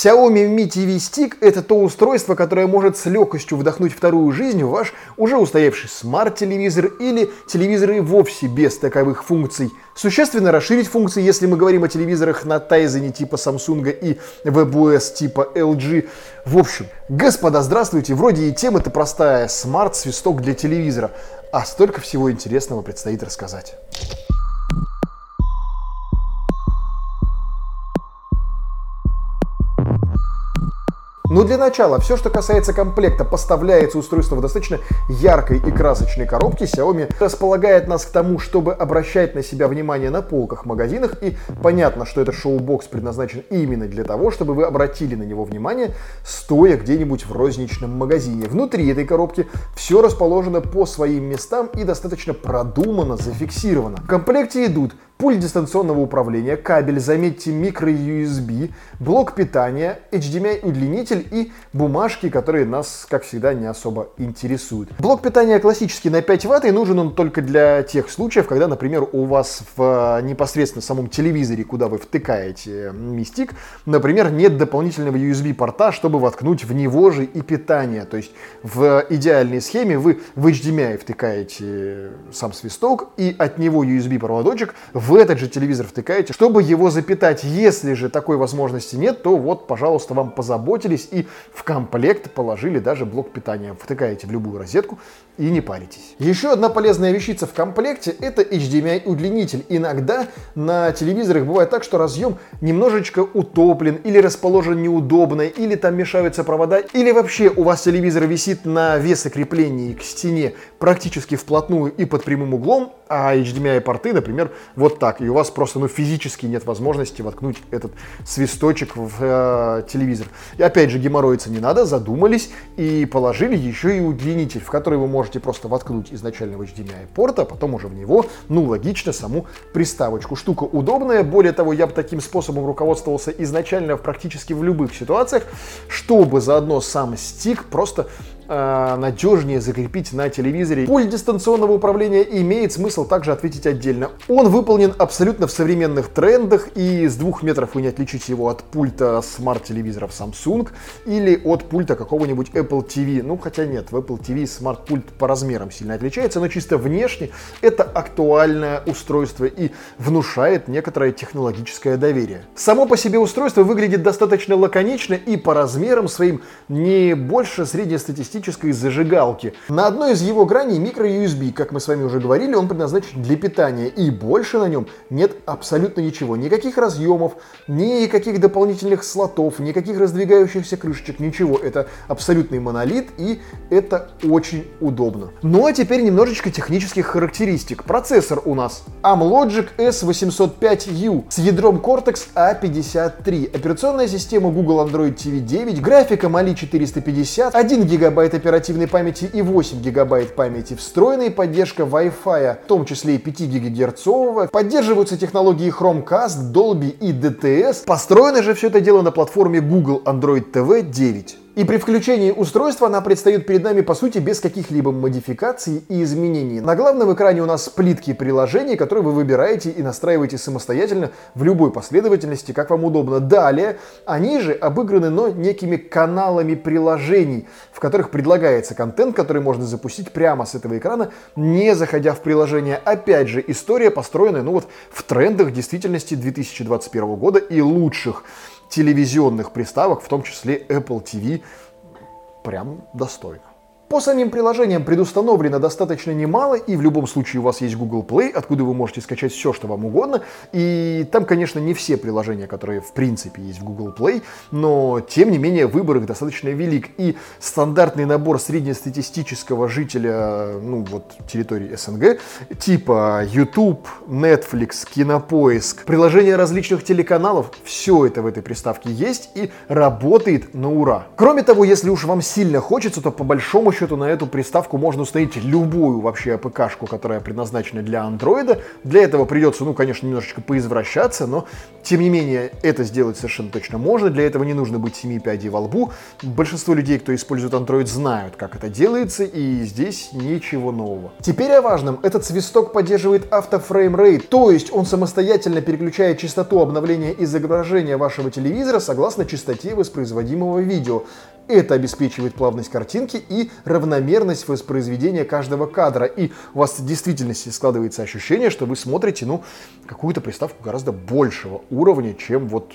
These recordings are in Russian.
Xiaomi Mi TV Stick – это то устройство, которое может с легкостью вдохнуть вторую жизнь в ваш уже устоявший смарт-телевизор или телевизор и вовсе без таковых функций. Существенно расширить функции, если мы говорим о телевизорах на Tizen типа Samsung и WebOS типа LG. В общем, господа, здравствуйте. Вроде и тема-то простая – смарт-свисток для телевизора. А столько всего интересного предстоит рассказать. Но для начала, все, что касается комплекта, поставляется устройство в достаточно яркой и красочной коробке. Xiaomi располагает нас к тому, чтобы обращать на себя внимание на полках магазинах. И понятно, что этот шоу-бокс предназначен именно для того, чтобы вы обратили на него внимание, стоя где-нибудь в розничном магазине. Внутри этой коробки все расположено по своим местам и достаточно продуманно зафиксировано. В комплекте идут пульт дистанционного управления, кабель, заметьте, микро-USB, блок питания, HDMI-удлинитель и бумажки, которые нас, как всегда, не особо интересуют. Блок питания классический на 5 Вт и нужен он только для тех случаев, когда, например, у вас в непосредственно самом телевизоре, куда вы втыкаете мистик, например, нет дополнительного USB-порта, чтобы воткнуть в него же и питание. То есть в идеальной схеме вы в HDMI втыкаете сам свисток и от него USB-проводочек в в этот же телевизор втыкаете, чтобы его запитать. Если же такой возможности нет, то вот, пожалуйста, вам позаботились и в комплект положили даже блок питания. Втыкаете в любую розетку и не паритесь. Еще одна полезная вещица в комплекте это HDMI удлинитель. Иногда на телевизорах бывает так, что разъем немножечко утоплен или расположен неудобно, или там мешаются провода, или вообще у вас телевизор висит на весокреплении к стене практически вплотную и под прямым углом, а HDMI порты, например, вот так, и у вас просто ну, физически нет возможности воткнуть этот свисточек в э, телевизор. И опять же, геморроиться не надо, задумались и положили еще и удлинитель, в который вы можете просто воткнуть изначально в HDMI порта, а потом уже в него, ну, логично, саму приставочку. Штука удобная, более того, я бы таким способом руководствовался изначально практически в любых ситуациях, чтобы заодно сам стик просто э, надежнее закрепить на телевизоре. Пульт дистанционного управления имеет смысл также ответить отдельно. Он выполнен абсолютно в современных трендах, и с двух метров вы не отличите его от пульта смарт-телевизоров Samsung или от пульта какого-нибудь Apple TV. Ну, хотя нет, в Apple TV смарт-пульт по размерам сильно отличается, но чисто внешне это актуальное устройство и внушает некоторое технологическое доверие. Само по себе устройство выглядит достаточно лаконично и по размерам своим не больше среднестатистического классической зажигалки. На одной из его граней микро-USB, как мы с вами уже говорили, он предназначен для питания, и больше на нем нет абсолютно ничего. Никаких разъемов, никаких дополнительных слотов, никаких раздвигающихся крышечек, ничего. Это абсолютный монолит, и это очень удобно. Ну а теперь немножечко технических характеристик. Процессор у нас Amlogic S805U с ядром Cortex A53, операционная система Google Android TV 9, графика Mali 450, 1 гигабайт гигабайт оперативной памяти и 8 гигабайт памяти, встроенная поддержка Wi-Fi, в том числе и 5 гигагерцового, поддерживаются технологии Chromecast, Dolby и DTS. Построено же все это дело на платформе Google Android TV 9. И при включении устройства она предстает перед нами по сути без каких-либо модификаций и изменений. На главном экране у нас плитки приложений, которые вы выбираете и настраиваете самостоятельно в любой последовательности, как вам удобно. Далее они же обыграны, но некими каналами приложений, в которых предлагается контент, который можно запустить прямо с этого экрана, не заходя в приложение. Опять же, история построенная ну вот в трендах действительности 2021 года и лучших телевизионных приставок, в том числе Apple TV, прям достойно. По самим приложениям предустановлено достаточно немало, и в любом случае у вас есть Google Play, откуда вы можете скачать все, что вам угодно. И там, конечно, не все приложения, которые в принципе есть в Google Play, но тем не менее выбор их достаточно велик. И стандартный набор среднестатистического жителя, ну вот, территории СНГ, типа YouTube, Netflix, Кинопоиск, приложения различных телеканалов, все это в этой приставке есть и работает на ура. Кроме того, если уж вам сильно хочется, то по большому счету на эту приставку можно установить любую вообще АПК-шку, которая предназначена для андроида. Для этого придется, ну, конечно, немножечко поизвращаться, но тем не менее это сделать совершенно точно можно. Для этого не нужно быть 7 пядей во лбу. Большинство людей, кто использует Android, знают, как это делается, и здесь ничего нового. Теперь о важном. Этот свисток поддерживает автофреймрейт, то есть он самостоятельно переключает частоту обновления изображения вашего телевизора согласно частоте воспроизводимого видео. Это обеспечивает плавность картинки и равномерность воспроизведения каждого кадра. И у вас в действительности складывается ощущение, что вы смотрите, ну, какую-то приставку гораздо большего уровня, чем вот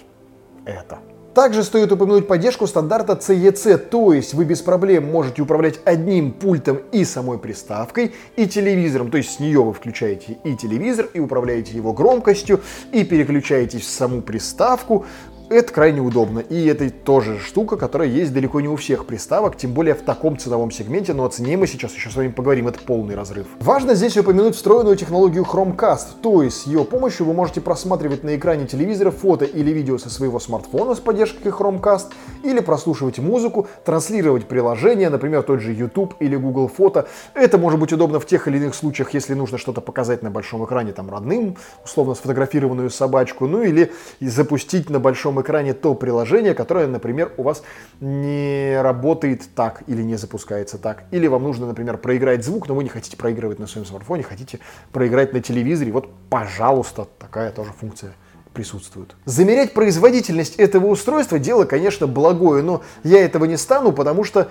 это. Также стоит упомянуть поддержку стандарта CEC, то есть вы без проблем можете управлять одним пультом и самой приставкой, и телевизором, то есть с нее вы включаете и телевизор, и управляете его громкостью, и переключаетесь в саму приставку, это крайне удобно. И это тоже штука, которая есть далеко не у всех приставок, тем более в таком ценовом сегменте, но о цене мы сейчас еще с вами поговорим, это полный разрыв. Важно здесь упомянуть встроенную технологию Chromecast, то есть с ее помощью вы можете просматривать на экране телевизора фото или видео со своего смартфона с поддержкой Chromecast, или прослушивать музыку, транслировать приложения, например, тот же YouTube или Google Фото. Это может быть удобно в тех или иных случаях, если нужно что-то показать на большом экране там родным, условно сфотографированную собачку, ну или запустить на большом то приложение, которое, например, у вас не работает так или не запускается так. Или вам нужно, например, проиграть звук, но вы не хотите проигрывать на своем смартфоне, хотите проиграть на телевизоре. Вот, пожалуйста, такая тоже функция присутствует. Замерять производительность этого устройства дело, конечно, благое, но я этого не стану, потому что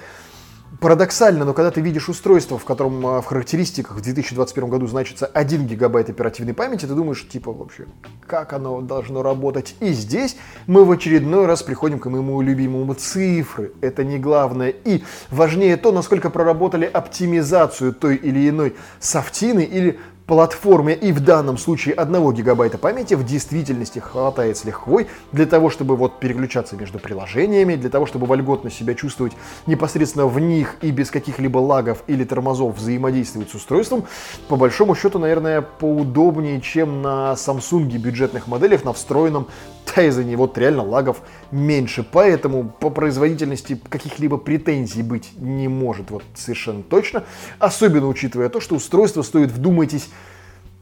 Парадоксально, но когда ты видишь устройство, в котором а, в характеристиках в 2021 году значится 1 гигабайт оперативной памяти, ты думаешь, типа, вообще, как оно должно работать? И здесь мы в очередной раз приходим к моему любимому цифры. Это не главное. И важнее то, насколько проработали оптимизацию той или иной софтины или платформе и в данном случае 1 гигабайта памяти в действительности хватает с лихвой для того, чтобы вот переключаться между приложениями, для того, чтобы вольготно себя чувствовать непосредственно в них и без каких-либо лагов или тормозов взаимодействовать с устройством, по большому счету, наверное, поудобнее, чем на Samsung бюджетных моделях на встроенном Тайзене. Вот реально лагов меньше, поэтому по производительности каких-либо претензий быть не может, вот совершенно точно, особенно учитывая то, что устройство стоит, вдумайтесь,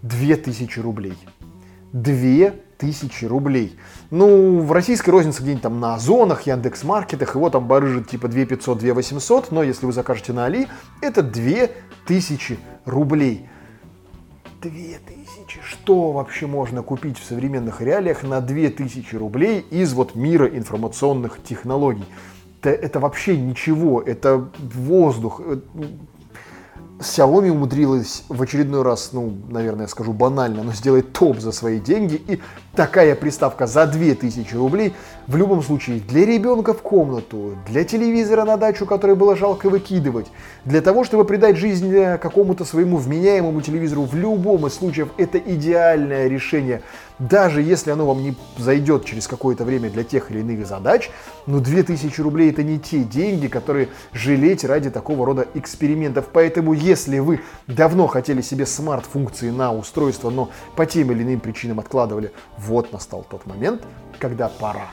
2000 рублей. 2000 рублей. Ну, в российской рознице где-нибудь там на Озонах, Яндекс.Маркетах, его там барыжит типа 2500, 2800, но если вы закажете на Али, это 2000 рублей. 2000. Что вообще можно купить в современных реалиях на 2000 рублей из вот мира информационных технологий? Это, это вообще ничего, это воздух. Xiaomi умудрилась в очередной раз, ну, наверное, я скажу банально, но сделать топ за свои деньги. И такая приставка за 2000 рублей в любом случае для ребенка в комнату, для телевизора на дачу, который было жалко выкидывать, для того, чтобы придать жизнь э, какому-то своему вменяемому телевизору в любом из случаев, это идеальное решение. Даже если оно вам не зайдет через какое-то время для тех или иных задач, но 2000 рублей это не те деньги, которые жалеть ради такого рода экспериментов. Поэтому если вы давно хотели себе смарт-функции на устройство, но по тем или иным причинам откладывали, вот настал тот момент, когда пора.